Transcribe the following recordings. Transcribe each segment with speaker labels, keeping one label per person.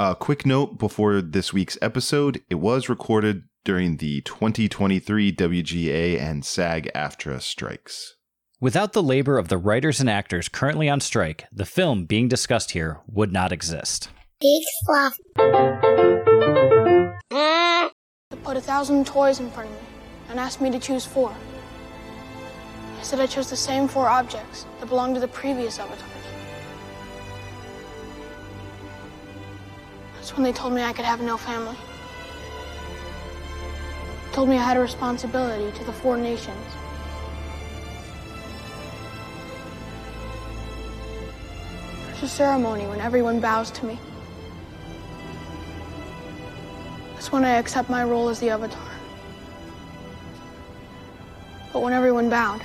Speaker 1: A quick note before this week's episode it was recorded during the 2023 WGA and SAG AFTRA strikes.
Speaker 2: Without the labor of the writers and actors currently on strike, the film being discussed here would not exist.
Speaker 3: Big fluff.
Speaker 4: They put a thousand toys in front of me and asked me to choose four. I said I chose the same four objects that belonged to the previous avatars. That's when they told me I could have no family. Told me I had a responsibility to the four nations. There's a ceremony when everyone bows to me. That's when I accept my role as the Avatar. But when everyone bowed,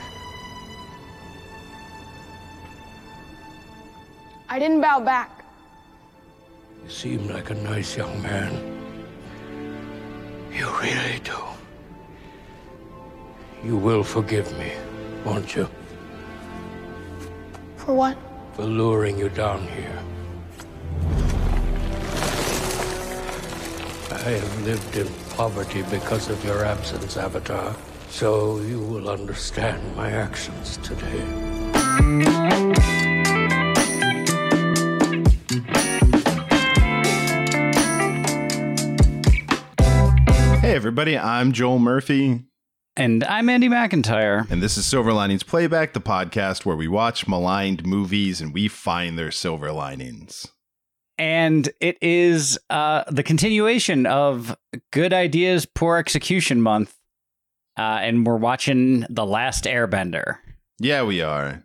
Speaker 4: I didn't bow back.
Speaker 5: You seem like a nice young man. You really do. You will forgive me, won't you?
Speaker 4: For what?
Speaker 5: For luring you down here. I have lived in poverty because of your absence, Avatar. So you will understand my actions today.
Speaker 1: Everybody, I'm Joel Murphy,
Speaker 2: And I'm Andy McIntyre.
Speaker 1: and this is Silver Linings Playback, the podcast where we watch maligned movies and we find their silver linings.
Speaker 2: And it is uh, the continuation of Good Ideas, Poor Execution Month. Uh, and we're watching The Last Airbender.
Speaker 1: Yeah, we are.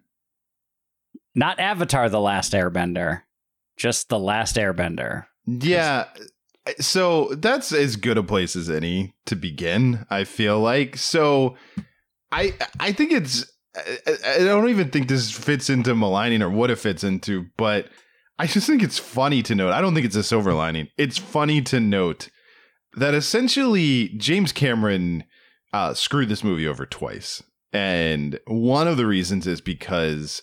Speaker 2: Not Avatar The Last Airbender, just The Last Airbender.
Speaker 1: Yeah. So that's as good a place as any to begin, I feel like. So I I think it's I, don't even think this fits into maligning or what it fits into, but I just think it's funny to note. I don't think it's a silver lining. It's funny to note that essentially James Cameron uh, screwed this movie over twice. And one of the reasons is because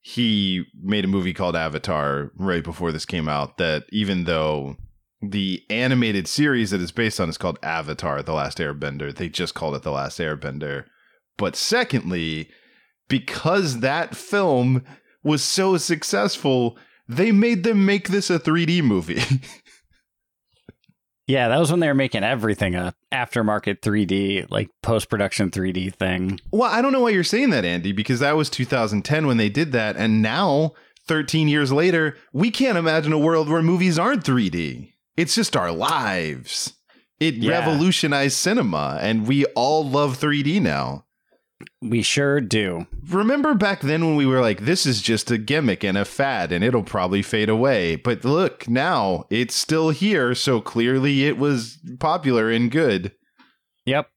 Speaker 1: he made a movie called Avatar right before this came out that even though the animated series that is based on is called Avatar The Last Airbender, they just called it The Last Airbender. But secondly, because that film was so successful, they made them make this a 3D movie.
Speaker 2: Yeah, that was when they were making everything a aftermarket 3D, like post production 3D thing.
Speaker 1: well, I don't know why you're saying that, Andy, because that was 2010 when they did that. And now, 13 years later, we can't imagine a world where movies aren't 3D. It's just our lives. It
Speaker 2: Yeah.
Speaker 1: revolutionized cinema, and we all love 3D now.
Speaker 2: We sure do.
Speaker 1: Remember back then when we were like, this is just a gimmick and a fad and it'll probably fade away. But look, now it's still here. So clearly it was popular and good.
Speaker 2: Yep.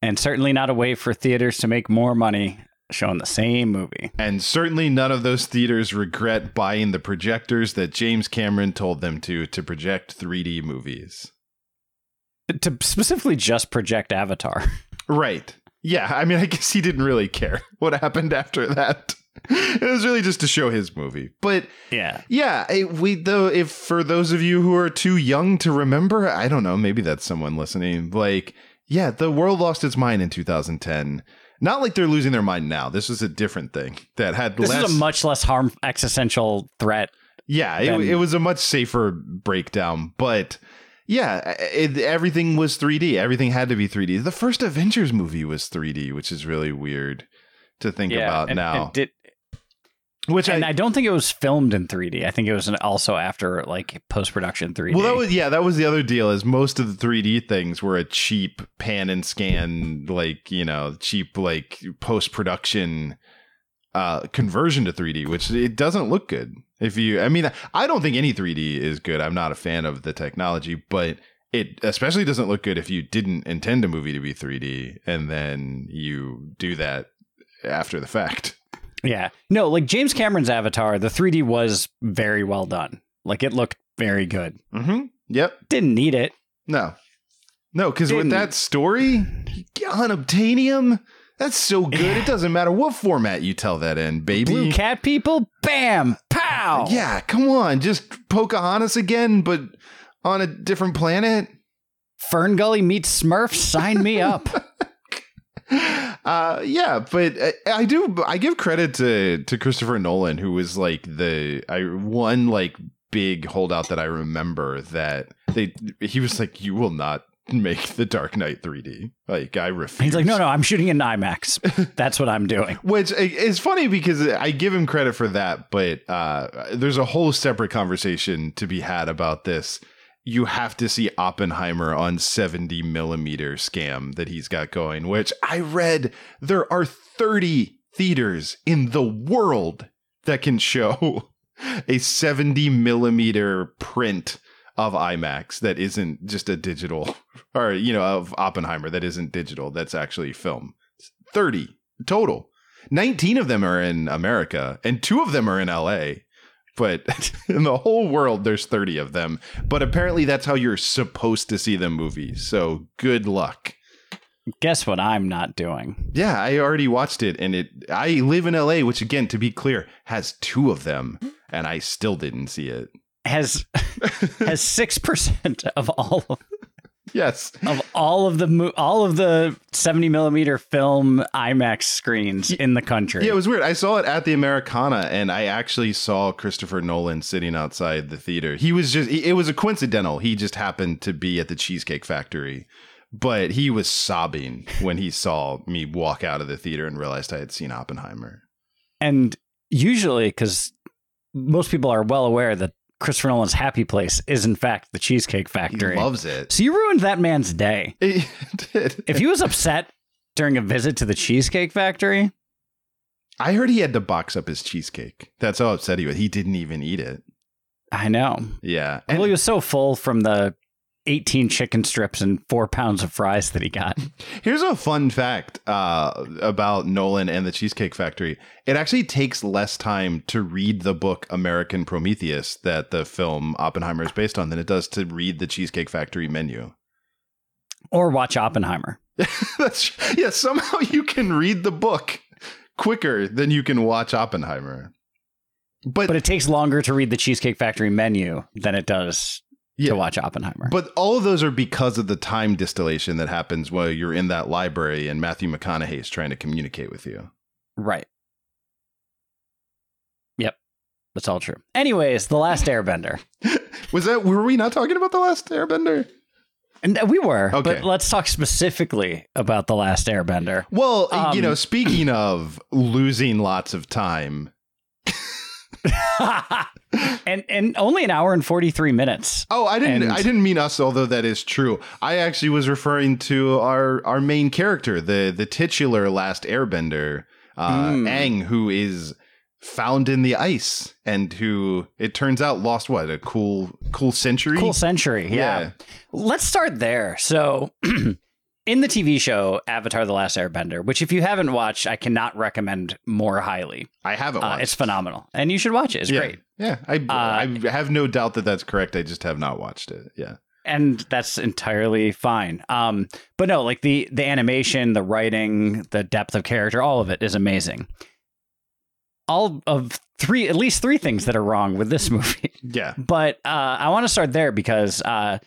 Speaker 2: And certainly not a way for theaters to make more money showing the same movie.
Speaker 1: And certainly none of those theaters regret buying the projectors that James Cameron told them to to project 3D movies.
Speaker 2: To specifically just project Avatar.
Speaker 1: Right. Yeah. I mean, I guess he didn't really care what happened after that. It was really just to show his movie. But
Speaker 2: Yeah.
Speaker 1: Yeah, we though if for those of you who are too young to remember, I don't know, maybe that's someone listening. Like, yeah, the world lost its mind in 2010. Not like they're losing their mind now. This was a different thing that had
Speaker 2: This
Speaker 1: less.
Speaker 2: is a much less harm existential threat.
Speaker 1: yeah, it,
Speaker 2: than-
Speaker 1: it was a much safer breakdown, but yeah, it, everything was 3D. Everything had to be 3D. The first Avengers movie was 3D, which is really weird to think about
Speaker 2: and,
Speaker 1: now.
Speaker 2: and did,
Speaker 1: which
Speaker 2: and
Speaker 1: I,
Speaker 2: I don't think it was filmed in 3D. I think it was also after like post production 3D.
Speaker 1: Well, that was yeah, that was the other deal. Is most of the 3D things were a cheap pan and scan, like you know, cheap like post production uh conversion to 3D, which it doesn't look good. If you, I mean, I don't think any 3D is good. I'm not a fan of the technology, but it especially doesn't look good if you didn't intend a movie to be 3D and then you do that after the fact.
Speaker 2: Yeah. No, like James Cameron's Avatar, the 3D was very well done. Like it looked very good.
Speaker 1: Mm-hmm. Yep.
Speaker 2: Didn't need it.
Speaker 1: No. No, because with that story, on unobtainium, that's so good. It doesn't matter what format you tell that in, baby.
Speaker 2: Blue cat people, bam, pow.
Speaker 1: Yeah, come on, just Pocahontas again, but on a different planet.
Speaker 2: FernGully meets Smurfs. Sign me up.
Speaker 1: uh yeah but I, I do i give credit to to christopher nolan who was like the i one like big holdout that i remember that they he was like you will not make the dark knight 3d like i refuse
Speaker 2: He's like, no, no, I'm shooting in IMAX. That's what I'm doing.
Speaker 1: which is funny because i give him credit for that but uh there's a whole separate conversation to be had about this you have to see Oppenheimer on 70 millimeter scam that he's got going, which I read there are 30 theaters in the world that can show a 70 millimeter print of IMAX that isn't just a digital, or, you know, of Oppenheimer that isn't digital, that's actually film. 30 total. 19 of them are in America, and two of them are in LA but in the whole world there's 30 of them. But apparently that's how you're supposed to see the movie so good luck.
Speaker 2: Guess what I'm not doing?
Speaker 1: yeah i already watched it and it i live in la which again to be clear has two of them and i still didn't see it.
Speaker 2: Has has six percent of all of,
Speaker 1: yes
Speaker 2: of all of the mo- all of the 70 millimeter film IMAX screens in the country.
Speaker 1: yeah it was weird i saw it at the americana and i actually saw christopher nolan sitting outside the theater he was just it was a coincidental he just happened to be at the cheesecake factory but he was sobbing when he saw me walk out of the theater and realized I had seen Oppenheimer.
Speaker 2: And usually, because most people are well aware that Christopher Nolan's happy place is in fact the Cheesecake Factory.
Speaker 1: He loves it.
Speaker 2: so you ruined that man's day.
Speaker 1: He did.
Speaker 2: If he was upset during a visit to the Cheesecake Factory,
Speaker 1: I heard he had to box up his cheesecake. That's how upset he was. He didn't even eat it.
Speaker 2: I know.
Speaker 1: Yeah.
Speaker 2: well, he was so full from the 18 chicken strips and four pounds of fries that he got.
Speaker 1: Here's a fun fact uh, about Nolan and the Cheesecake Factory. It actually takes less time to read the book American Prometheus that the film Oppenheimer is based on than it does to read the Cheesecake Factory menu.
Speaker 2: Or watch Oppenheimer.
Speaker 1: That's yeah. Somehow you can read the book quicker than you can watch Oppenheimer. But,
Speaker 2: But it takes longer to read the Cheesecake Factory menu than it does
Speaker 1: Yeah.
Speaker 2: to watch Oppenheimer.
Speaker 1: but all of those are because of the time distillation that happens while you're in that library and Matthew McConaughey is trying to communicate with you.
Speaker 2: right. Yep. That's all true. Anyways, The Last Airbender.
Speaker 1: Was that were we not talking about the last Airbender?
Speaker 2: And we were,
Speaker 1: Okay.
Speaker 2: but let's talk specifically about The Last Airbender.
Speaker 1: Well,
Speaker 2: Um,
Speaker 1: you know, speaking of losing lots of time,
Speaker 2: and and only an hour and 43 minutes.
Speaker 1: Oh, I didn't.
Speaker 2: And-
Speaker 1: I didn't mean us, although that is true. I actually was referring to our our main character, the the titular last Airbender, uh,
Speaker 2: Mm.
Speaker 1: Aang, who is found in the ice and who it turns out lost what a cool cool century.
Speaker 2: Cool century. Yeah.
Speaker 1: Yeah.
Speaker 2: Let's start there. So, in the TV show Avatar The Last Airbender, which if you haven't watched, I cannot recommend more highly.
Speaker 1: I haven't
Speaker 2: Uh, it's phenomenal. And you should watch it. It's
Speaker 1: yeah.
Speaker 2: great.
Speaker 1: Yeah, I
Speaker 2: Uh,
Speaker 1: I have no doubt that that's correct. I just have not watched it. Yeah.
Speaker 2: and that's entirely fine. Um, but no, like the the animation, the writing, the depth of character, all of it is amazing. All of three, at least three things that are wrong with this movie.
Speaker 1: Yeah.
Speaker 2: But uh, I want to start there because uh,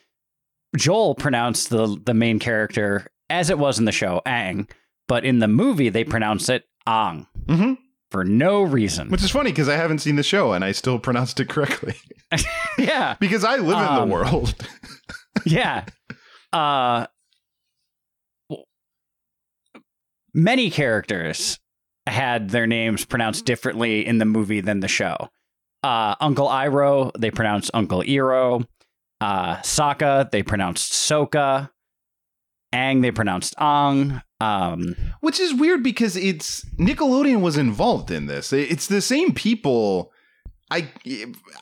Speaker 2: Joel pronounced the the main character as it was in the show Ang, but in the movie they pronounce it Ang
Speaker 1: hmm
Speaker 2: for no reason.
Speaker 1: Which is funny because I haven't seen the show and I still pronounced it correctly
Speaker 2: yeah,
Speaker 1: because I live in
Speaker 2: Um,
Speaker 1: the world.
Speaker 2: yeah. Uh, many characters had their names pronounced differently in the movie than the show. Uh, Uncle Iro, they pronounce Uncle Iro. Uh, Sokka, they pronounced Soka. Ang, they pronounced Ang. Um,
Speaker 1: Which is weird because it's Nickelodeon was involved in this. It's the same people. I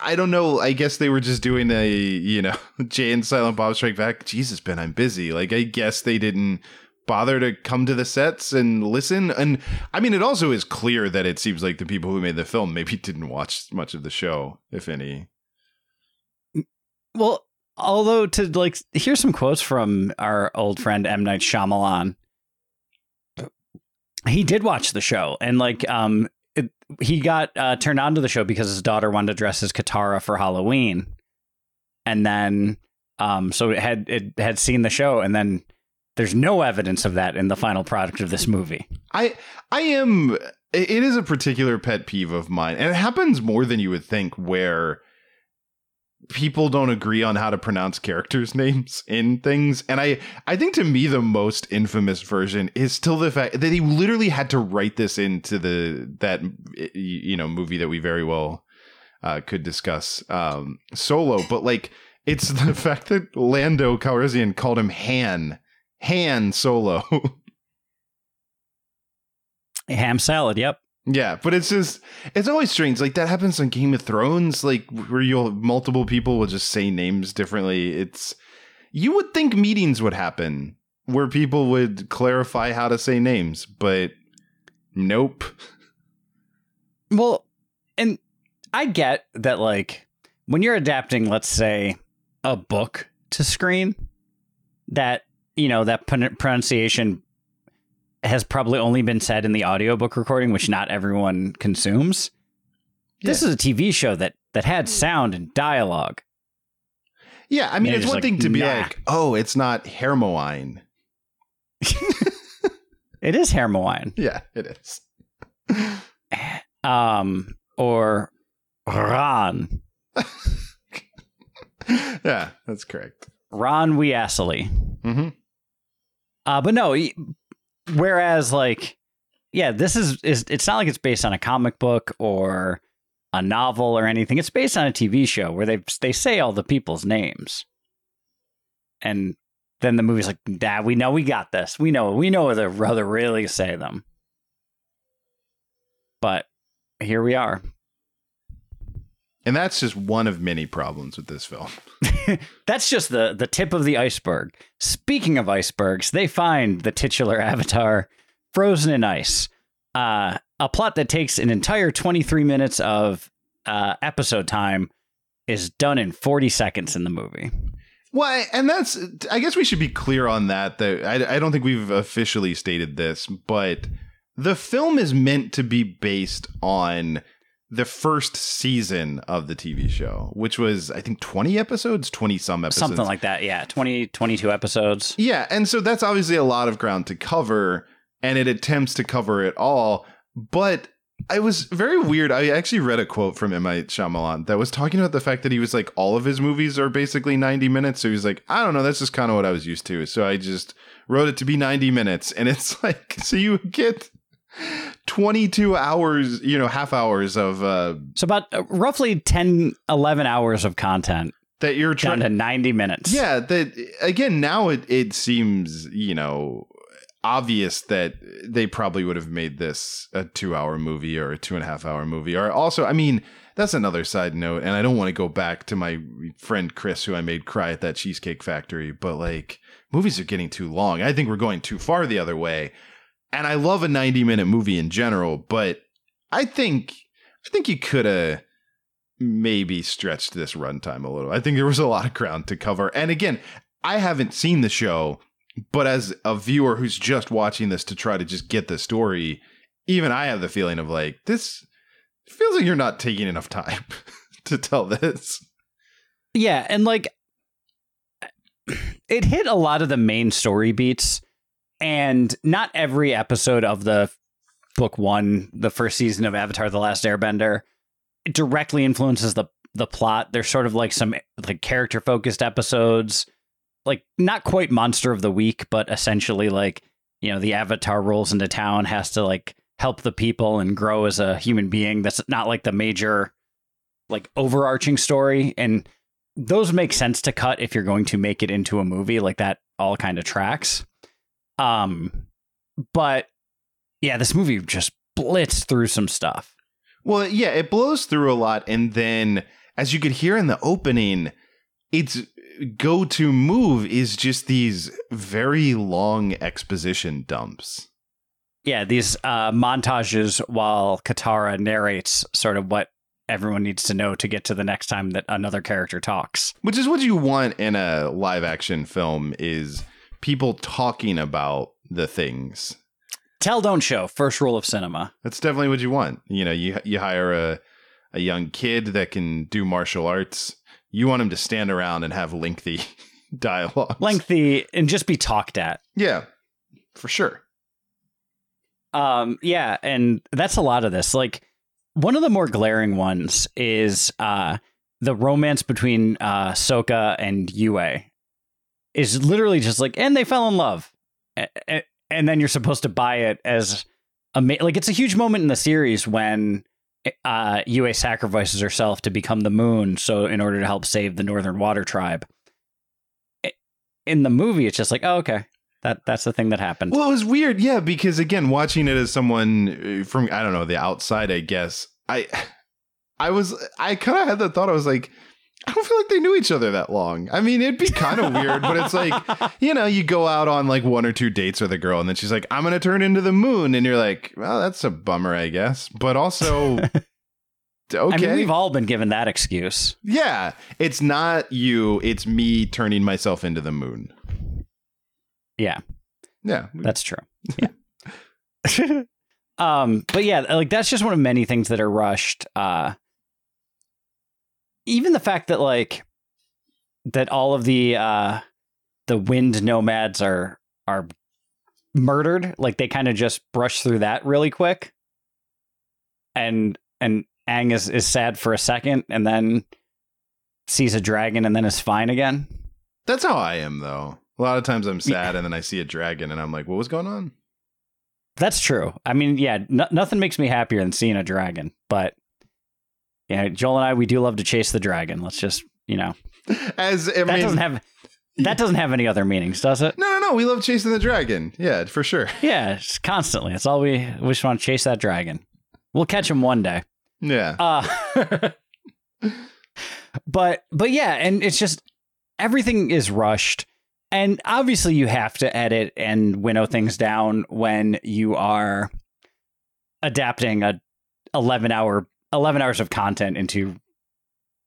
Speaker 1: I don't know. I guess they were just doing a you know Jay and Silent Bob Strike Back. Jesus, Ben, I'm busy. Like I guess they didn't bother to come to the sets and listen. And I mean, it also is clear that it seems like the people who made the film maybe didn't watch much of the show, if any.
Speaker 2: well, although to like, here's some quotes from our old friend M Night Shyamalan. He did watch the show, and like, um, it, he got uh, turned on to the show because his daughter wanted to dress as Katara for Halloween, and then um, so it had it had seen the show, and then there's no evidence of that in the final product of this movie.
Speaker 1: I I am it is a particular pet peeve of mine and it happens more than you would think where people don't agree on how to pronounce characters names in things. And i i think to me the most infamous version is still the fact that he literally had to write this into the that you know movie that we very well uh, could discuss um solo. But like it's the fact that lando calrissian called him han han solo.
Speaker 2: Ham salad, yep.
Speaker 1: Yeah, but it's just it's always strange. Like that happens on Game of Thrones, like where you'll multiple people will just say names differently. It's you would think meetings would happen where people would clarify how to say names, but nope.
Speaker 2: Well, and I get that like when you're adapting, let's say, a book to screen, that you know that pronunciation has probably only been said in the audiobook recording, which not everyone consumes. Yeah. This is a TV show that that had sound and dialogue.
Speaker 1: Yeah, I mean, it's one like, thing to be nah. like, "Oh, it's not Hermione."
Speaker 2: it is Hermione.
Speaker 1: Yeah, it is.
Speaker 2: um, or Ron.
Speaker 1: yeah, that's correct.
Speaker 2: Ron Weasley.
Speaker 1: Mm-hmm.
Speaker 2: Uh, but no, Whereas, like, yeah, this is is it's not like it's based on a comic book or a novel or anything. It's based on a TV show where they they say all the people's names, and then the movie's like, "Dad, we know we got this. We know we know the brother really say them." But here we are.
Speaker 1: And that's just one of many problems with this film.
Speaker 2: that's just the the tip of the iceberg. Speaking of icebergs, they find the titular avatar frozen in ice. Uh, a plot that takes an entire 23 minutes of uh, episode time is done in 40 seconds in the movie.
Speaker 1: Well, and that's I guess we should be clear on that. That I, I don't think we've officially stated this, but the film is meant to be based on the first season of the TV show, which was I think 20 episodes, 20 some episodes.
Speaker 2: Something like that. Yeah, 20 22 episodes.
Speaker 1: Yeah, and so that's obviously a lot of ground to cover and it attempts to cover it all, but I was very weird. I actually read a quote from M. Night Shyamalan that was talking about the fact that he was like, all of his movies are basically 90 minutes. So he's like, I don't know, that's just kind of what I was used to. So I just wrote it to be 90 minutes. And it's like, so you get 22 hours, you know, half hours of uh
Speaker 2: so about uh, roughly 10 11 hours of content
Speaker 1: that you're
Speaker 2: trying to 90 minutes.
Speaker 1: Yeah, that again now it it seems, you know, obvious that they probably would have made this a 2-hour movie or a two and a half hour movie or also I mean that's another side note and I don't want to go back to my friend Chris who I made cry at that cheesecake factory but like movies are getting too long. I think we're going too far the other way and I love a 90 minute movie in general, but I think I think you could have maybe stretched this runtime a little. I think there was a lot of ground to cover. And again, I haven't seen the show, but as a viewer who's just watching this to try to just get the story, even I have the feeling of like this feels like you're not taking enough time to tell this.
Speaker 2: Yeah, and like it hit a lot of the main story beats and not every episode of the book one, the first season of Avatar: The Last Airbender, directly influences the the plot. There's sort of like some like character focused episodes, like not quite monster of the week, but essentially like you know the Avatar rolls into town, has to like help the people and grow as a human being. That's not like the major like overarching story and those make sense to cut if you're going to make it into a movie like that all kind of tracks um, but yeah, this movie just blitzed through some stuff.
Speaker 1: Well, yeah, it blows through a lot, and then as you could hear in the opening, its go-to move is just these very long exposition dumps.
Speaker 2: Yeah, these uh, montages while Katara narrates sort of what everyone needs to know to get to the next time that another character talks.
Speaker 1: Which is what you want in a live action film is people talking about the things.
Speaker 2: Tell, don't show. First rule of cinema.
Speaker 1: That's definitely what you want. You know, you you hire a a young kid that can do martial arts. You want him to stand around and have lengthy dialogue.
Speaker 2: Lengthy and just be talked at.
Speaker 1: Yeah, for sure.
Speaker 2: Um, yeah, and that's a lot of this. Like one of the more glaring ones is uh the romance between uh Soka and Yue is literally just like, and they fell in love, and then you're supposed to buy it as a ma- like it's a huge moment in the series when uh Yue sacrifices herself to become the moon, so in order to help save the Northern Water Tribe. In the movie, it's just like, oh, okay, that that's the thing that happened.
Speaker 1: Well, it was weird, yeah, because again, watching it as someone uh, from I don't know the outside, I guess I, I was I kind of had the thought. I was like, I don't feel like they knew each other that long. I mean, it'd be kind of weird, but it's like you know, you go out on like one or two dates with a girl, and then she's like, "I'm gonna turn into the moon," and you're like, "Well, that's a bummer, I guess," but also. Okay.
Speaker 2: I mean, we've all been given that excuse.
Speaker 1: yeah, it's not you, it's me turning myself into the moon.
Speaker 2: Yeah,
Speaker 1: Yeah.
Speaker 2: that's true. Yeah. um, but yeah, like that's just one of many things that are rushed. Uh, even the fact that like that all of the uh the wind nomads are are murdered, like they kind of just brush through that really quick. And and Ang is, is sad for a second and then sees a dragon and then is fine again.
Speaker 1: That's how I am, though. A lot of times I'm sad and then I see a dragon and I'm like, what was going on?
Speaker 2: That's true. I mean, yeah, no, nothing makes me happier than seeing a dragon. But yeah, Joel and I, we do love to chase the dragon. Let's just, you know,
Speaker 1: As I
Speaker 2: that
Speaker 1: mean,
Speaker 2: doesn't have that doesn't have any other meanings, does it?
Speaker 1: no, no, no. We love chasing the dragon. Yeah, for sure.
Speaker 2: Yeah, it's constantly. It's all we we just want to chase that dragon. We'll catch him one day.
Speaker 1: Yeah.
Speaker 2: Uh, but but yeah, and it's just everything is rushed, and obviously you have to edit and winnow things down when you are adapting a eleven hour eleven hours of content into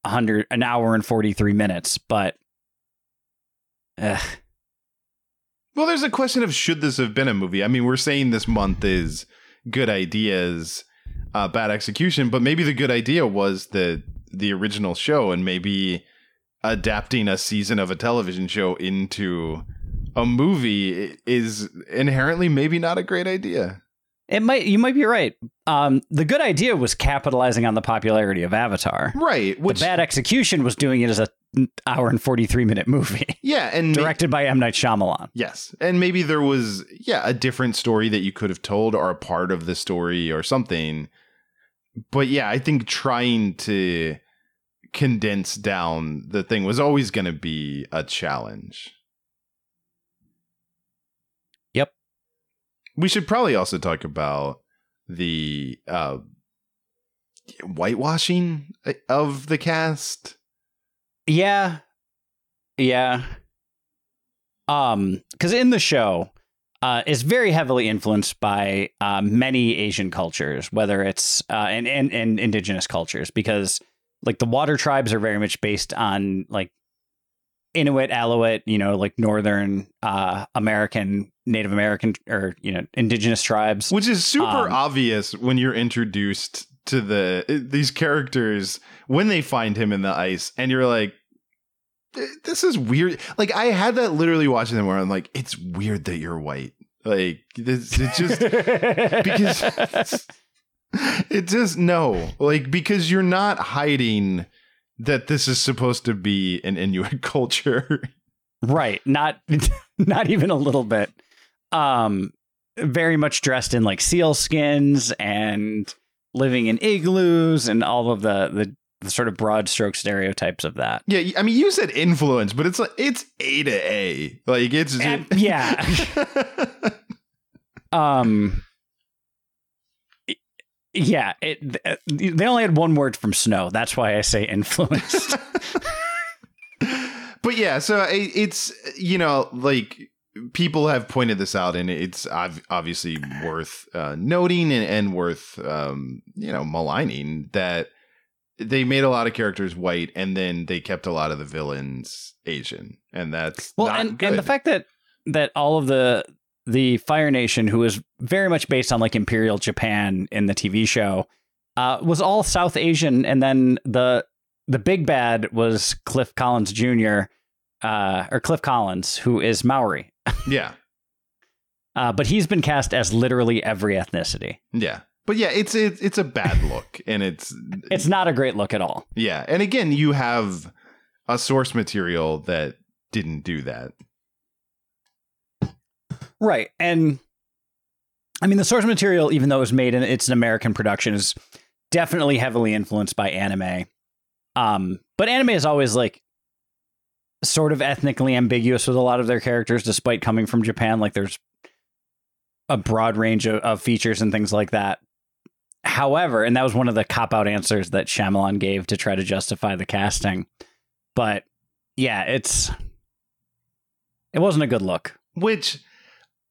Speaker 2: a hundred an hour and forty three minutes. But uh,
Speaker 1: Well, there's a question of should this have been a movie? I mean, we're saying this month is good ideas, uh, bad execution, but maybe the good idea was the the original show, and maybe adapting a season of a television show into a movie is inherently maybe not a great idea.
Speaker 2: It might you might be right. Um, the good idea was capitalizing on the popularity of Avatar.
Speaker 1: Right. Which
Speaker 2: the bad execution was doing it as a hour and 43 minute movie
Speaker 1: yeah, and ma-
Speaker 2: directed by M Night Shyamalan.
Speaker 1: Yes. And maybe there was, yeah, a different story that you could have told or a part of the story or something. But yeah, I think trying to condense down the thing was always going to be a challenge.
Speaker 2: Yep.
Speaker 1: We should probably also talk about the uh, whitewashing of the cast.
Speaker 2: Yeah. Yeah. Um, because in the show, uh, is very heavily influenced by uh, many Asian cultures, whether it's uh, and, and and indigenous cultures, because like the water tribes are very much based on like Inuit, Aleut, you know, like northern uh, American, Native American, or you know, indigenous tribes.
Speaker 1: which is super
Speaker 2: Um,
Speaker 1: obvious when you're introduced to the these characters when they find him in the ice and you're like this is weird. Like i had that literally watching them where i'm like it's weird that you're white. Like this it just because it just no. Like because you're not hiding that this is supposed to be an inuit culture
Speaker 2: Right. Not not even a little bit. Um very much dressed in like seal skins and living in igloos and all of the the, the sort of broad stroke stereotypes of that.
Speaker 1: yeah i mean you said influence but it's like it's a to a like it's
Speaker 2: And- yeah. Um yeah, it they only had one word from snow. That's why I say influenced.
Speaker 1: but yeah, so it, it's you know like people have pointed this out, and it's ob- obviously worth uh, noting and, and worth um, you know maligning that they made a lot of characters white, and then they kept a lot of the villains Asian, and that's
Speaker 2: Well, and and the fact that that all of the the Fire Nation, who is very much based on like Imperial Japan in the TV show, uh, was all South Asian, and then the the big bad was Cliff Collins Jr. Uh, or Cliff Collins, who is Maori,
Speaker 1: Yeah.
Speaker 2: uh, but he's been cast as literally every ethnicity.
Speaker 1: Yeah. But yeah, it's it's it's a bad look and it's
Speaker 2: It's not a great look at all.
Speaker 1: yeah. And again, you have a source material that didn't do that.
Speaker 2: Right. And I mean, the source material, even though it was made in it's an American production, is definitely heavily influenced by anime. Um, but anime is always like sort of ethnically ambiguous with a lot of their characters, despite coming from Japan. Like there's a broad range of, of features and things like that. However, and that was one of the cop out answers that Shyamalan gave to try to justify the casting. But yeah, it's it wasn't a good look.
Speaker 1: Which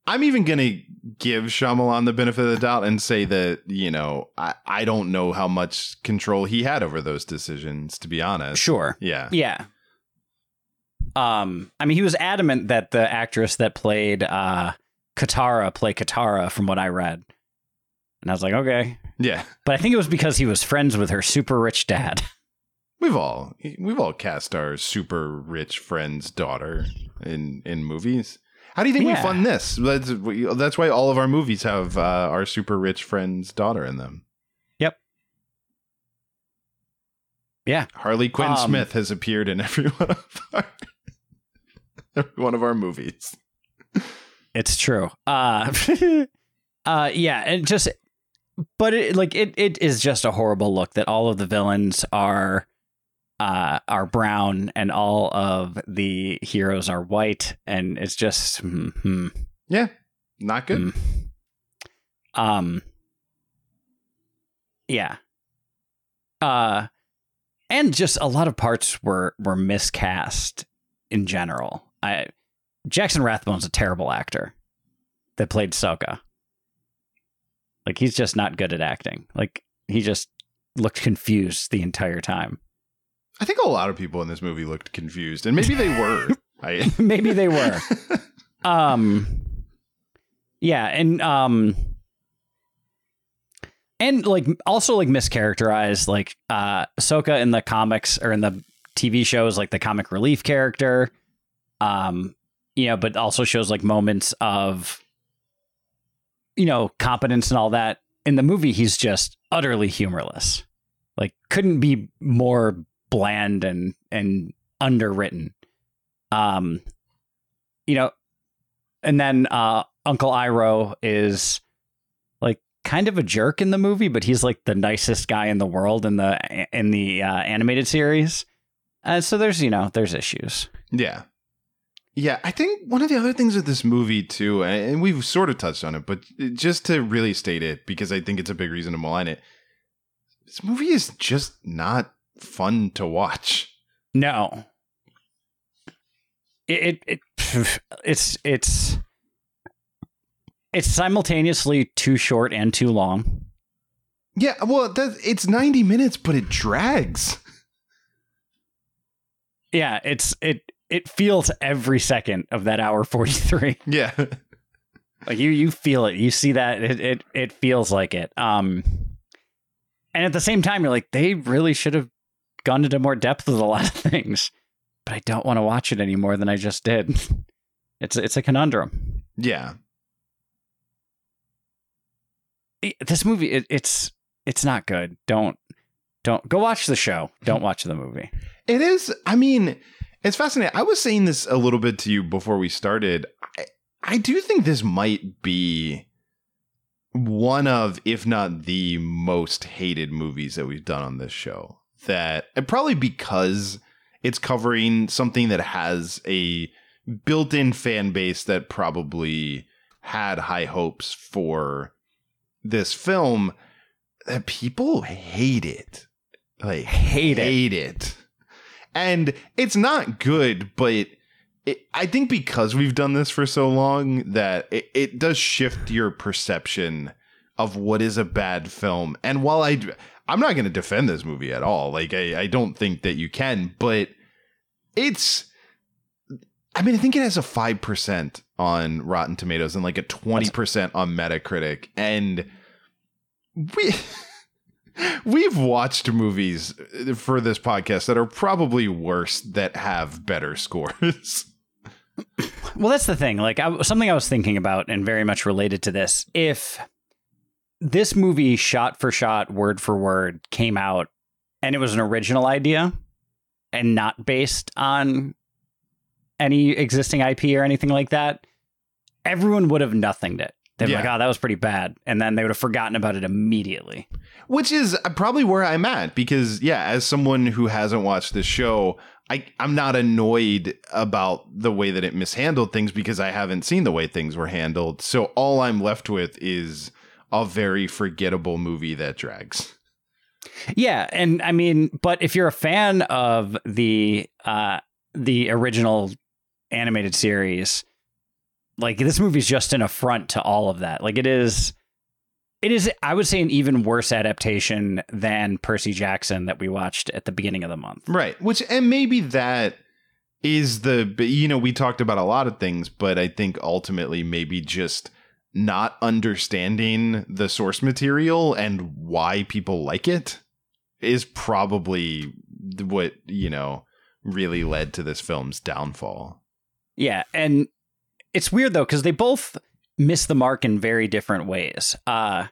Speaker 1: I'm even gonna give Shyamalan the benefit of the doubt and say that, you know, I, I don't know how much control he had over those decisions, to be honest.
Speaker 2: Sure.
Speaker 1: Yeah.
Speaker 2: Yeah. Um, I mean, he was adamant that the actress that played uh, Katara play Katara, from what I read, and I was like, okay,
Speaker 1: Yeah.
Speaker 2: but I think it was because he was friends with her super rich dad.
Speaker 1: We've all we've all cast our super rich friend's daughter in in movies. How do you think we fund this? That's that's why all of our movies have uh, our super rich friend's daughter in them.
Speaker 2: Yep. Yeah.
Speaker 1: Harley Quinn
Speaker 2: Um,
Speaker 1: Smith has appeared in every one of our every one of our movies.
Speaker 2: It's true. Uh, uh, yeah, and just, but it like it it is just a horrible look that all of the villains are, uh, are brown and all of the heroes are white, and it's just, hmm, hmm.
Speaker 1: Yeah, not good.
Speaker 2: Mm. Um Yeah. Uh and just a lot of parts were were miscast in general. I Jackson Rathbone's a terrible actor that played Soka. Like he's just not good at acting. Like he just looked confused the entire time.
Speaker 1: I think a lot of people in this movie looked confused, and maybe they were. I
Speaker 2: Maybe they were. um yeah and um and like also like mischaracterized like uh Sokka in the comics or in the TV shows like the comic relief character um you know but also shows like moments of you know competence and all that in the movie he's just utterly humorless like couldn't be more bland and and underwritten. Um you know and then uh uncle iroh is like kind of a jerk in the movie but he's like the nicest guy in the world in the in the uh, animated series. Uh, so there's you know there's issues.
Speaker 1: Yeah. Yeah, I think one of the other things with this movie too, and we've sort of touched on it, but just to really state it, because I think it's a big reason to malign it, this movie is just not fun to watch.
Speaker 2: no it, it, it it's it's it's simultaneously too short and too long
Speaker 1: Yeah, well, that, it's 90 minutes, but it drags.
Speaker 2: yeah it's it it feels every second of that hour 43
Speaker 1: Yeah.
Speaker 2: like you you feel it you see that it it, it feels like it um and at the same time you're like they really should have gone into more depth with a lot of things but i don't want to watch it any more than i just did it's it's a conundrum
Speaker 1: yeah.
Speaker 2: It- this movie it, it's it's not good don't don't go watch the show don't watch the movie
Speaker 1: It is. I mean, it's fascinating. I was saying this a little bit to you before we started. I, I do think this might be one of, if not the most hated movies that we've done on this show. That and probably because it's covering something that has a built-in fan base that probably had high hopes for this film. That people hate it. Like
Speaker 2: Hate it.
Speaker 1: hate it. And it's not good, but it, I think because we've done this for so long that it, it does shift your perception of what is a bad film. And while I, I'm not going to defend this movie at all, like I, I don't think that you can, but it's, I mean, I think it has a five percent on Rotten Tomatoes and like a 20% on Metacritic. And we we've watched movies for this podcast that are probably worse that have better scores.
Speaker 2: Well, that's the thing. Like I, something I was thinking about, and very much related to this. If this movie, shot for shot, word for word, came out, and it was an original idea, and not based on any existing IP or anything like that, everyone would have nothinged it. They'd be like, "Oh, that was pretty bad," and then they would have forgotten about it immediately.
Speaker 1: Which is uh, probably where I'm at because yeah, as someone who hasn't watched this show, I I'm not annoyed about the way that it mishandled things because I haven't seen the way things were handled. So all I'm left with is a very forgettable movie that drags.
Speaker 2: Yeah, and I mean, but if you're a fan of the uh the original animated series, like this movie's just an affront to all of that. Like it is it is I would say an even worse adaptation than Percy Jackson that we watched at the beginning of the month.
Speaker 1: Right. Which and maybe that is the you know, we talked about a lot of things, but I think ultimately maybe just not understanding the source material and why people like it is probably what, you know, really led to this film's downfall.
Speaker 2: Yeah, and it's weird though cuz they both miss the mark in very different ways. Uh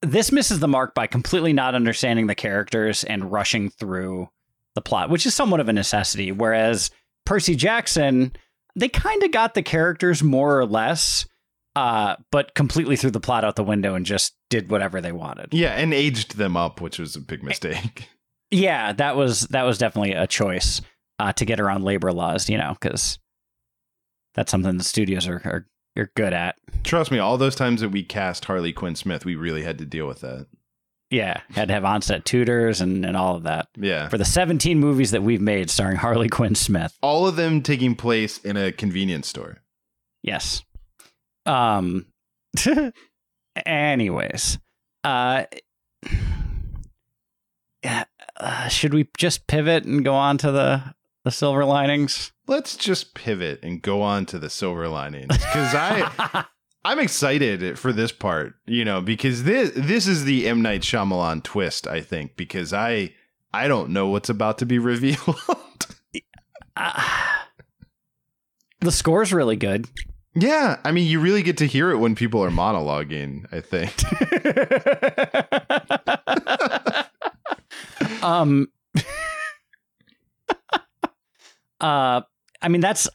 Speaker 2: this misses the mark by completely not understanding the characters and rushing through the plot, which is somewhat of a necessity. Whereas Percy Jackson, they kind of got the characters more or less, uh, but completely threw the plot out the window and just did whatever they wanted.
Speaker 1: Yeah, and aged them up, which was a big mistake.
Speaker 2: Yeah, that was that was definitely a choice uh, to get around labor laws, you know, because that's something the studios are, are are good at.
Speaker 1: Trust me, all those times that we cast Harley Quinn Smith, we really had to deal with that.
Speaker 2: Yeah, had to have onset tutors and, and all of that.
Speaker 1: Yeah.
Speaker 2: For the 17 movies that we've made starring Harley Quinn Smith.
Speaker 1: all of them taking place in a convenience store.
Speaker 2: Yes. Um anyways, uh uh, should we just pivot and go on to the the silver linings?
Speaker 1: Let's just pivot and go on to the silver linings because I I'm excited for this part, you know, because this this is the M Night Shyamalan twist, I think, because I I don't know what's about to be revealed.
Speaker 2: Uh, the score's really good.
Speaker 1: Yeah, I mean, you really get to hear it when people are monologuing. I think.
Speaker 2: um uh I mean that's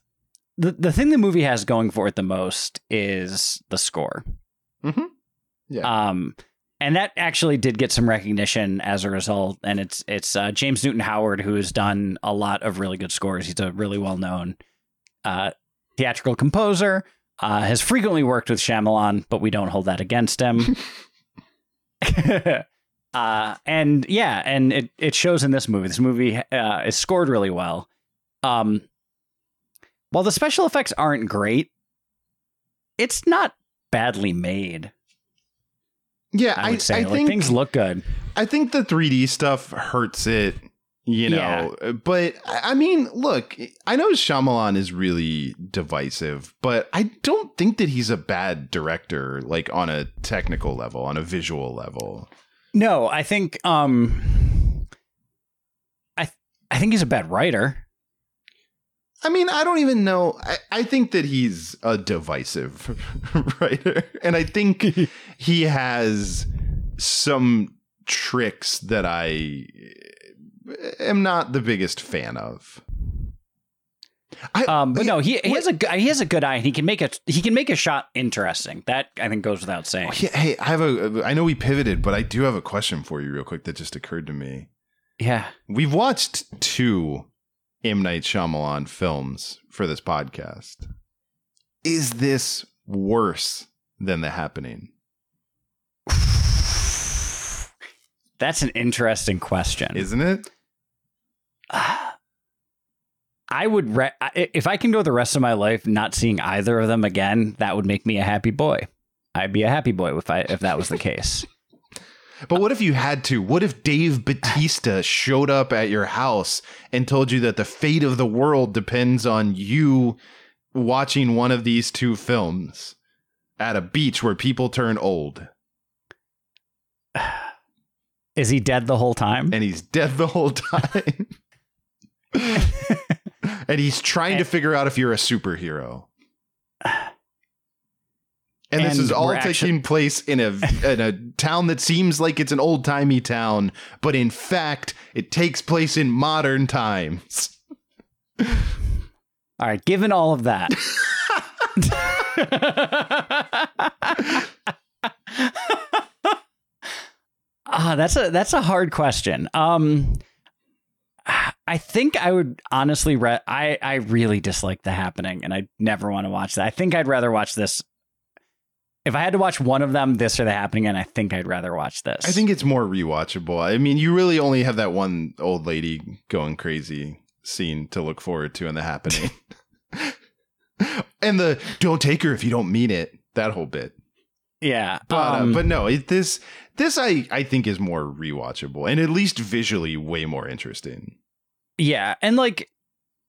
Speaker 2: the the thing the movie has going for it the most is the score.
Speaker 1: Mhm. Yeah.
Speaker 2: Um and that actually did get some recognition as a result and it's it's uh, James Newton Howard who has done a lot of really good scores. He's a really well-known uh theatrical composer. Uh, has frequently worked with Shyamalan, but we don't hold that against him. uh, and yeah, and it, it shows in this movie. This movie uh, is scored really well. Um, while the special effects aren't great, it's not badly made.
Speaker 1: yeah,
Speaker 2: I say
Speaker 1: I
Speaker 2: like
Speaker 1: think
Speaker 2: things look good.
Speaker 1: I think the 3D stuff hurts it, you know. But I mean, look, I know Shyamalan is really divisive, but I don't think that he's a bad director, like on a technical level, on a visual level.
Speaker 2: No, I think um, I I think he's a bad writer.
Speaker 1: I mean, I don't even know. I, I think that he's a divisive writer, and I think he has some tricks that I am not the biggest fan of. I,
Speaker 2: Um, but no, he, he has a he has a good eye. and He can make a he can make a shot interesting. That I think goes without saying.
Speaker 1: Hey, I have a. I know we pivoted, but I do have a question for you, real quick, that just occurred to me.
Speaker 2: Yeah.
Speaker 1: We've watched two M Night Shyamalan films for this podcast. Is this worse than The Happening?
Speaker 2: That's an interesting question.
Speaker 1: Isn't it?
Speaker 2: I would re- if I can go the rest of my life not seeing either of them again, that would make me a happy boy. I'd be a happy boy if I if that was the case.
Speaker 1: But what if you had to? What if Dave Bautista showed up at your house and told you that the fate of the world depends on you watching one of these two films at a beach where people turn old
Speaker 2: Is he dead the whole time?
Speaker 1: and he's dead the whole time. and he's trying to figure out if you're a superhero. And, this is all taking
Speaker 2: actu-
Speaker 1: place in a in a town that seems like it's an old timey town, but in fact, it takes place in modern times.
Speaker 2: All right, given all of that. Ah, that's a that's a hard question. Um I think I would honestly re- I I really dislike The Happening and I never want to watch that. I think I'd rather watch this if I had to watch one of them, this or The Happening, and I think I'd rather watch this.
Speaker 1: I think it's more rewatchable. I mean, you really only have that one old lady going crazy scene to look forward to in the happening. and the don't take her if you don't mean it, that whole bit.
Speaker 2: Yeah.
Speaker 1: But
Speaker 2: um,
Speaker 1: uh, but no, it, this this I I think is more rewatchable and at least visually way more interesting.
Speaker 2: Yeah, and like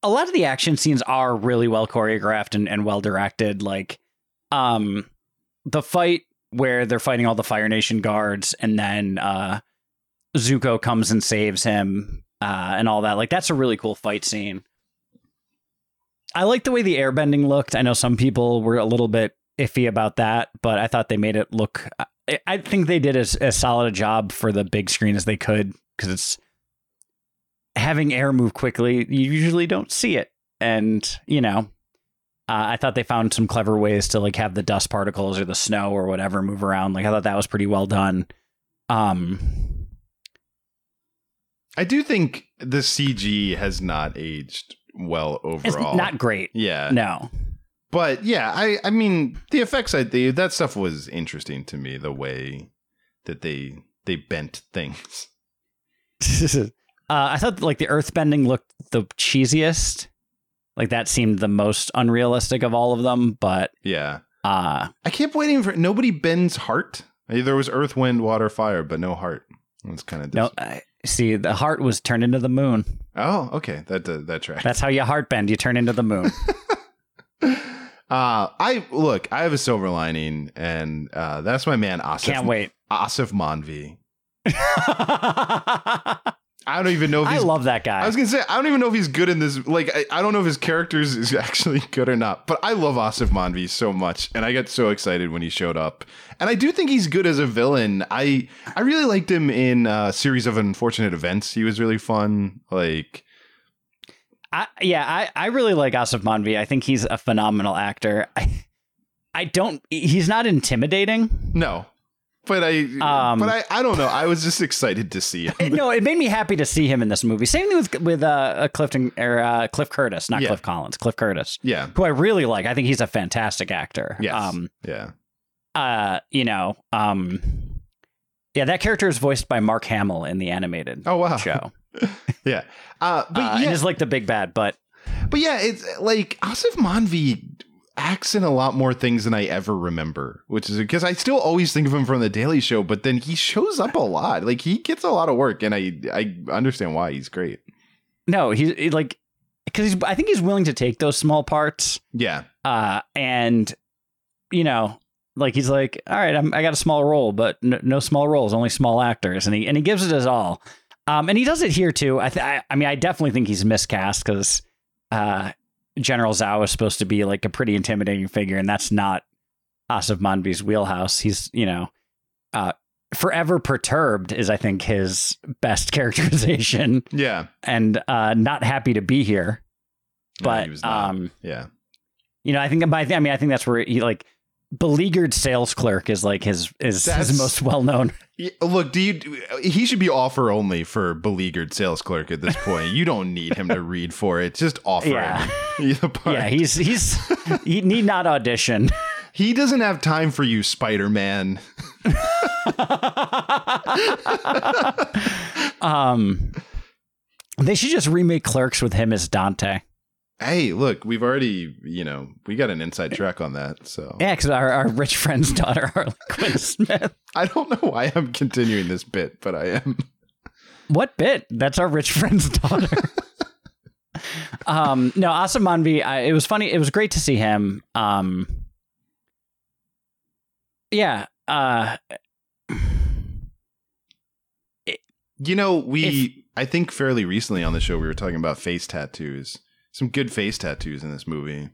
Speaker 2: a lot of the action scenes are really well choreographed and, and well directed. Like, um, the fight where they're fighting all the Fire Nation guards, and then uh, Zuko comes and saves him, uh, and all that. Like, that's a really cool fight scene. I like the way the airbending looked. I know some people were a little bit iffy about that, but I thought they made it look. I, think they did as, as solid a job for the big screen as they could because it's having air move quickly, you usually don't see it. And, you know, uh, I thought they found some clever ways to like have the dust particles or the snow or whatever move around. Like I thought that was pretty well done. Um,
Speaker 1: I do think the CG has not aged well
Speaker 2: it's
Speaker 1: overall.
Speaker 2: not great.
Speaker 1: yeah.
Speaker 2: No.
Speaker 1: But yeah, I I mean the effects I the, that stuff was interesting to me the way that they they bent things.
Speaker 2: uh, I thought like the earth bending looked the cheesiest. Like that seemed the most unrealistic of all of them, but
Speaker 1: Yeah.
Speaker 2: uh
Speaker 1: I kept waiting for nobody bends heart. There was earth, wind, water, fire, but no heart. It's kind of
Speaker 2: no, I see the heart was turned into the moon.
Speaker 1: Oh, okay, that that, that tracks.
Speaker 2: That's how you heart bend. You turn into the moon.
Speaker 1: Uh, I look. I have a silver lining, and uh, that's my man Aasif.
Speaker 2: Can't wait.
Speaker 1: Aasif Mandvi. I don't even know if
Speaker 2: I love that guy.
Speaker 1: I was gonna say I don't even know if he's good in this. Like I, I don't know if his characters is actually good or not. But I love Aasif Mandvi so much, and I got so excited when he showed up. And I do think he's good as a villain. I I really liked him in a series of unfortunate events. He was really fun. Like
Speaker 2: I, yeah, I, I really like Aasif Mandvi. I think he's a phenomenal actor. I I don't. He's not intimidating.
Speaker 1: no, but I
Speaker 2: Um,
Speaker 1: but I I don't know. I was just excited to see him.
Speaker 2: no, it made me happy to see him in this movie. Same thing with with uh, uh, Clifton or uh, Cliff Curtis, not
Speaker 1: Yeah.
Speaker 2: Cliff Collins. Cliff Curtis,
Speaker 1: Yeah.
Speaker 2: who I really like. I think he's a fantastic actor.
Speaker 1: Yes.
Speaker 2: Um.
Speaker 1: yeah.
Speaker 2: Uh. You know. Um. Yeah, that character is voiced by Mark Hamill in the animated
Speaker 1: Oh wow.
Speaker 2: show.
Speaker 1: Yeah. Uh, but
Speaker 2: Uh,
Speaker 1: yeah,
Speaker 2: like the big bad, but
Speaker 1: but yeah, it's like Aasif Mandvi acts in a lot more things than I ever remember, which is because I still always think of him from the Daily Show, but then he shows up a lot. Like he gets a lot of work, and I I understand why he's great.
Speaker 2: no, he's he, like because he's. I think he's willing to take those small parts.
Speaker 1: Yeah.
Speaker 2: uh, and you know, like he's like, all right, I'm, I got a small role, but no, no small roles, only small actors, and he and he gives it his all. Um, and he does it here too. I, th- I, I mean, I definitely think he's miscast because uh, General Zhao is supposed to be like a pretty intimidating figure, and that's not Aasif Mandvi's wheelhouse. He's you know, uh, forever perturbed is I think his best characterization,
Speaker 1: Yeah.
Speaker 2: and uh, not happy to be here.
Speaker 1: No,
Speaker 2: But
Speaker 1: he was not.
Speaker 2: um,
Speaker 1: yeah.
Speaker 2: you know, I think by I mean I think that's where he like beleaguered sales clerk is like his is
Speaker 1: That's-
Speaker 2: his most well known.
Speaker 1: Look, do you? He should be offer only for beleaguered sales clerk at this point. You don't need him to read for it. Just offer
Speaker 2: Yeah.
Speaker 1: him.
Speaker 2: Yeah, he's he's he need not audition.
Speaker 1: he doesn't have time for you, Spider Man.
Speaker 2: um, they should just remake Clerks with him as Dante.
Speaker 1: Hey, look, we've already, you know, we got an inside track on that. So
Speaker 2: Yeah, because our, our rich friend's daughter Harley Quinn Smith.
Speaker 1: I don't know why I'm continuing this bit, but I am.
Speaker 2: What bit? That's our rich friend's daughter. um, no, Aasif Mandvi. I, it was funny. It was great to see him. Um, yeah. Uh,
Speaker 1: You know, we I think fairly recently on the show we were talking about face tattoos. Some good face tattoos in this movie.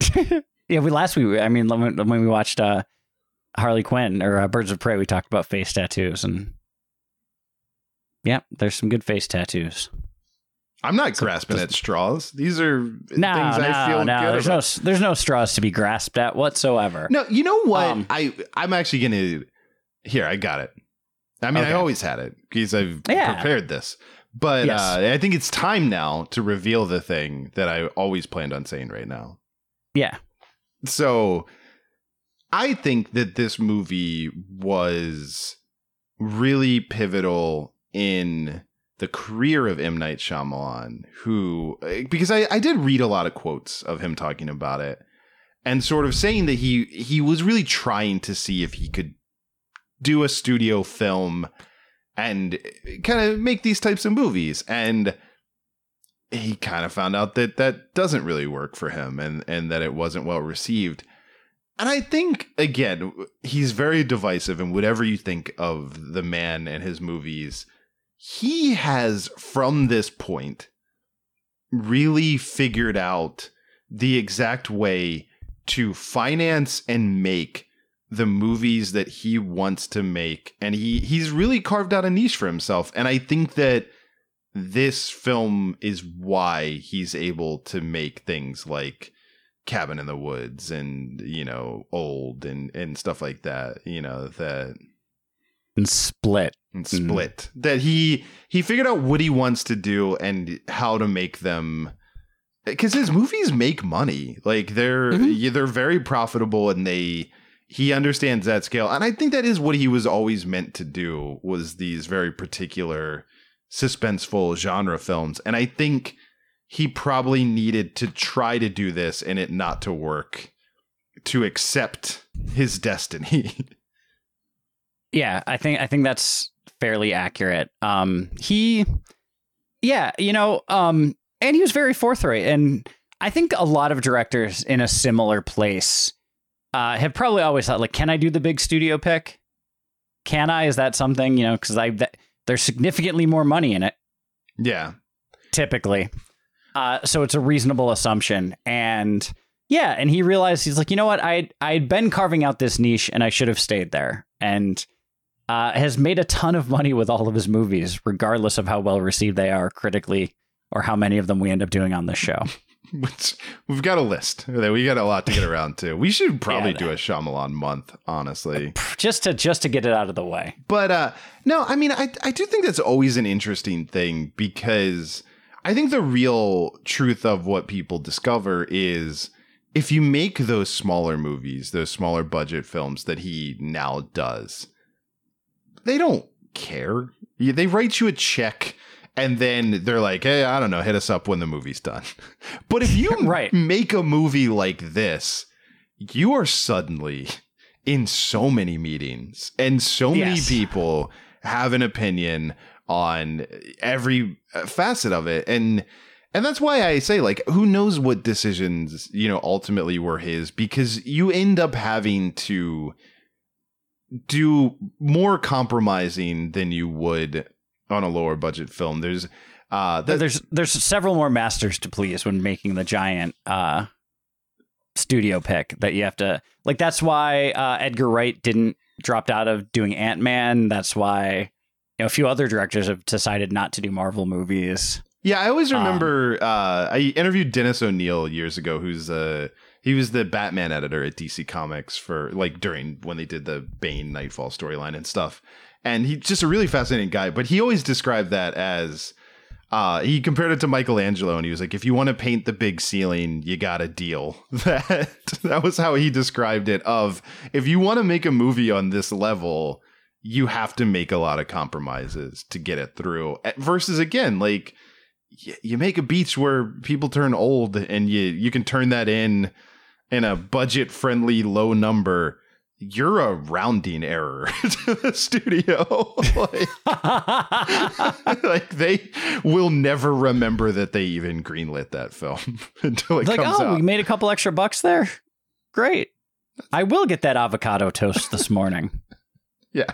Speaker 2: yeah. We last week. I mean, when, when we watched uh, Harley Quinn or uh, Birds of Prey, we talked about face tattoos, and yeah, there's some good face tattoos.
Speaker 1: I'm not grasping at straws. These are
Speaker 2: No,
Speaker 1: things
Speaker 2: no,
Speaker 1: I feel
Speaker 2: no.
Speaker 1: good
Speaker 2: There's
Speaker 1: about.
Speaker 2: no, there's no straws to be grasped at whatsoever.
Speaker 1: No, you know what?
Speaker 2: Um,
Speaker 1: I I'm actually gonna here. I got it. I mean, I always had it because I've
Speaker 2: Yeah.
Speaker 1: prepared this. But
Speaker 2: Yes.
Speaker 1: uh, I think it's time now to reveal the thing that I always planned on saying right now.
Speaker 2: Yeah.
Speaker 1: So I think that this movie was really pivotal in the career of M. Night Shyamalan, who, because I, I did read a lot of quotes of him talking about it and sort of saying that he, he was really trying to see if he could do a studio film and eh, kind of make these types of movies. And he kind of found out that that doesn't really work for him and and that it wasn't well received and i think again he's very divisive and whatever you think of the man and his movies he has from this point really figured out the exact way to finance and make the movies that he wants to make and he he's really carved out a niche for himself and i think that this film is why he's able to make things like cabin in the woods and you know old and and stuff like that you know that
Speaker 2: And split.
Speaker 1: and
Speaker 2: Mhm.
Speaker 1: split that he he figured out what he wants to do and how to make them because his movies make money like they're
Speaker 2: Mhm.
Speaker 1: yeah, they're very profitable and they he understands that scale. And i think that is what he was always meant to do was these very particular suspenseful genre films. And i think he probably needed to try to do this and it not to work to accept his destiny.
Speaker 2: Yeah, I think I think that's fairly accurate. Um, he, yeah, you know, um, and he was very forthright, and I think a lot of directors in a similar place uh, have probably always thought, like, can I do the big studio pick? Can I? Is that something you know? Because I that, there's significantly more money in it
Speaker 1: yeah
Speaker 2: typically. Uh, so it's a reasonable assumption. And yeah, and he realized he's like, you know what, I I'd been carving out this niche and I should have stayed there. And uh, has made a ton of money with all of his movies, regardless of how well received they are critically or how many of them we end up doing on this show.
Speaker 1: Which we've got a list we got a lot to get around to. We should probably
Speaker 2: Yeah.
Speaker 1: do a Shyamalan month, honestly.
Speaker 2: just to just to get it out of the way.
Speaker 1: But uh no, I mean I I do think that's always an interesting thing because I think the real truth of what people discover is if you make those smaller movies, those smaller budget films that he now does, they don't care. They write you a check and then they're like, hey, I don't know, hit us up when the movie's done. But if you
Speaker 2: Right.
Speaker 1: make a movie like this, you are suddenly in so many meetings and so many
Speaker 2: Yes.
Speaker 1: people have an opinion on every uh, facet of it and and that's why I say like who knows what decisions you know ultimately were his because you end up having to do more compromising than you would on a lower budget film there's uh that,
Speaker 2: there's there's several more masters to please when making the giant uh, studio pick that you have to like. That's why uh, Edgar Wright didn't dropped out of doing Ant Man. That's why you know a few other directors have decided not to do Marvel movies.
Speaker 1: Yeah, I always
Speaker 2: Um,
Speaker 1: remember. uh, I interviewed Dennis O'Neil years ago, who's uh, he was the Batman editor at DC Comics for like during when they did the Bane Knightfall storyline and stuff. And he's just a really fascinating guy. But he always described that as uh, he compared it to Michelangelo, and he was like, "If you want to paint the big ceiling, you got to deal." That that was how he described it. Of if you want to make a movie on this level, you have to make a lot of compromises to get it through. Eh, Versus again, like you make a beach where people turn old and you you can turn that in in a budget friendly low number you're a rounding error to the studio. like, like, they will never remember that they even greenlit that film until it
Speaker 2: like,
Speaker 1: comes
Speaker 2: oh,
Speaker 1: out.
Speaker 2: we made a couple extra bucks there. Great. I will get that avocado toast this morning.
Speaker 1: yeah.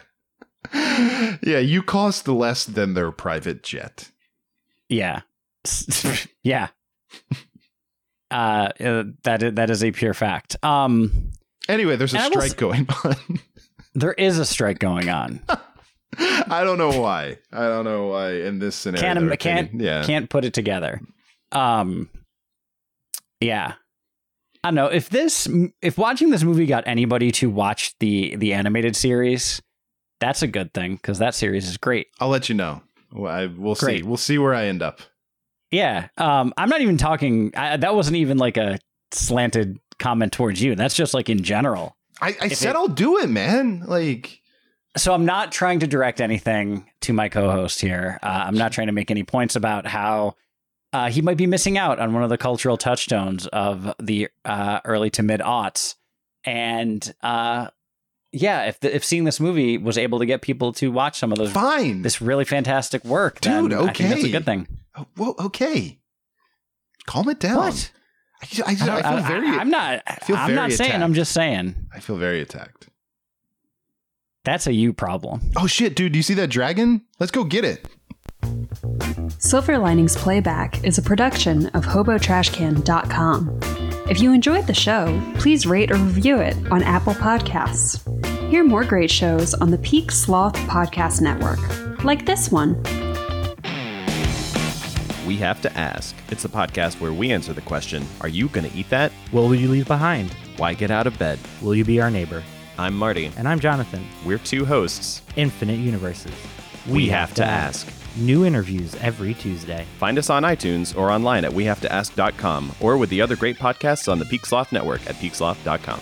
Speaker 1: Yeah, you cost less than their private jet.
Speaker 2: Yeah. yeah. Uh, uh, that is, that is a pure fact. Um,
Speaker 1: Anyway, there's a
Speaker 2: And I will
Speaker 1: strike
Speaker 2: s-
Speaker 1: going on.
Speaker 2: there is a strike going on.
Speaker 1: I don't know why. I don't know why in this scenario.
Speaker 2: Can't can't
Speaker 1: thinking- yeah.
Speaker 2: can't put it together. Um, yeah. I don't know if this if watching this movie got anybody to watch the the animated series, that's a good thing because that series is great.
Speaker 1: I'll let you know. I, we'll see. We'll see where I end up.
Speaker 2: Yeah. Um, I'm not even talking. I, that wasn't even like a slanted comment towards you. That's just like in general.
Speaker 1: I, I said
Speaker 2: it-
Speaker 1: I'll do it, man. Like,
Speaker 2: So I'm not trying to direct anything to my co-host here. Uh, I'm not trying to make any points about how uh, he might be missing out on one of the cultural touchstones of the uh, early to mid aughts. And uh, yeah, if the, if seeing this movie was able to get people to watch some of those
Speaker 1: fine.
Speaker 2: this really fantastic work,
Speaker 1: Dude,
Speaker 2: then I think that's a good thing.
Speaker 1: Oh, Whoa, okay. Calm it down.
Speaker 2: What?
Speaker 1: I, just- I, just-
Speaker 2: I
Speaker 1: I
Speaker 2: don't-
Speaker 1: feel
Speaker 2: I-
Speaker 1: very.
Speaker 2: I'm not.
Speaker 1: feel
Speaker 2: I'm not
Speaker 1: very
Speaker 2: saying. I'm just saying.
Speaker 1: I feel very attacked.
Speaker 2: That's a you problem.
Speaker 1: Oh shit, dude! Do you see that dragon? Let's go get it.
Speaker 3: Silver Linings Playback is a production of HoboTrashCan.com. If you enjoyed the show, please rate or review it on Apple Podcasts. Hear more great shows on the Peak Sloth Podcast Network, like this one.
Speaker 6: We Have to Ask. It's a podcast where we answer the question Are you going to eat that?
Speaker 7: What will you leave behind?
Speaker 6: Why get out of bed?
Speaker 7: Will you be our neighbor?
Speaker 6: I'm Marty.
Speaker 7: And I'm Jonathan.
Speaker 6: We're two hosts.
Speaker 7: Infinite Universes.
Speaker 6: We, have, to ask.
Speaker 7: New interviews every Tuesday.
Speaker 6: Find us on iTunes or online at wehavetoask.com or with the other great podcasts on the Peak Sloth Network at peaksloth.com.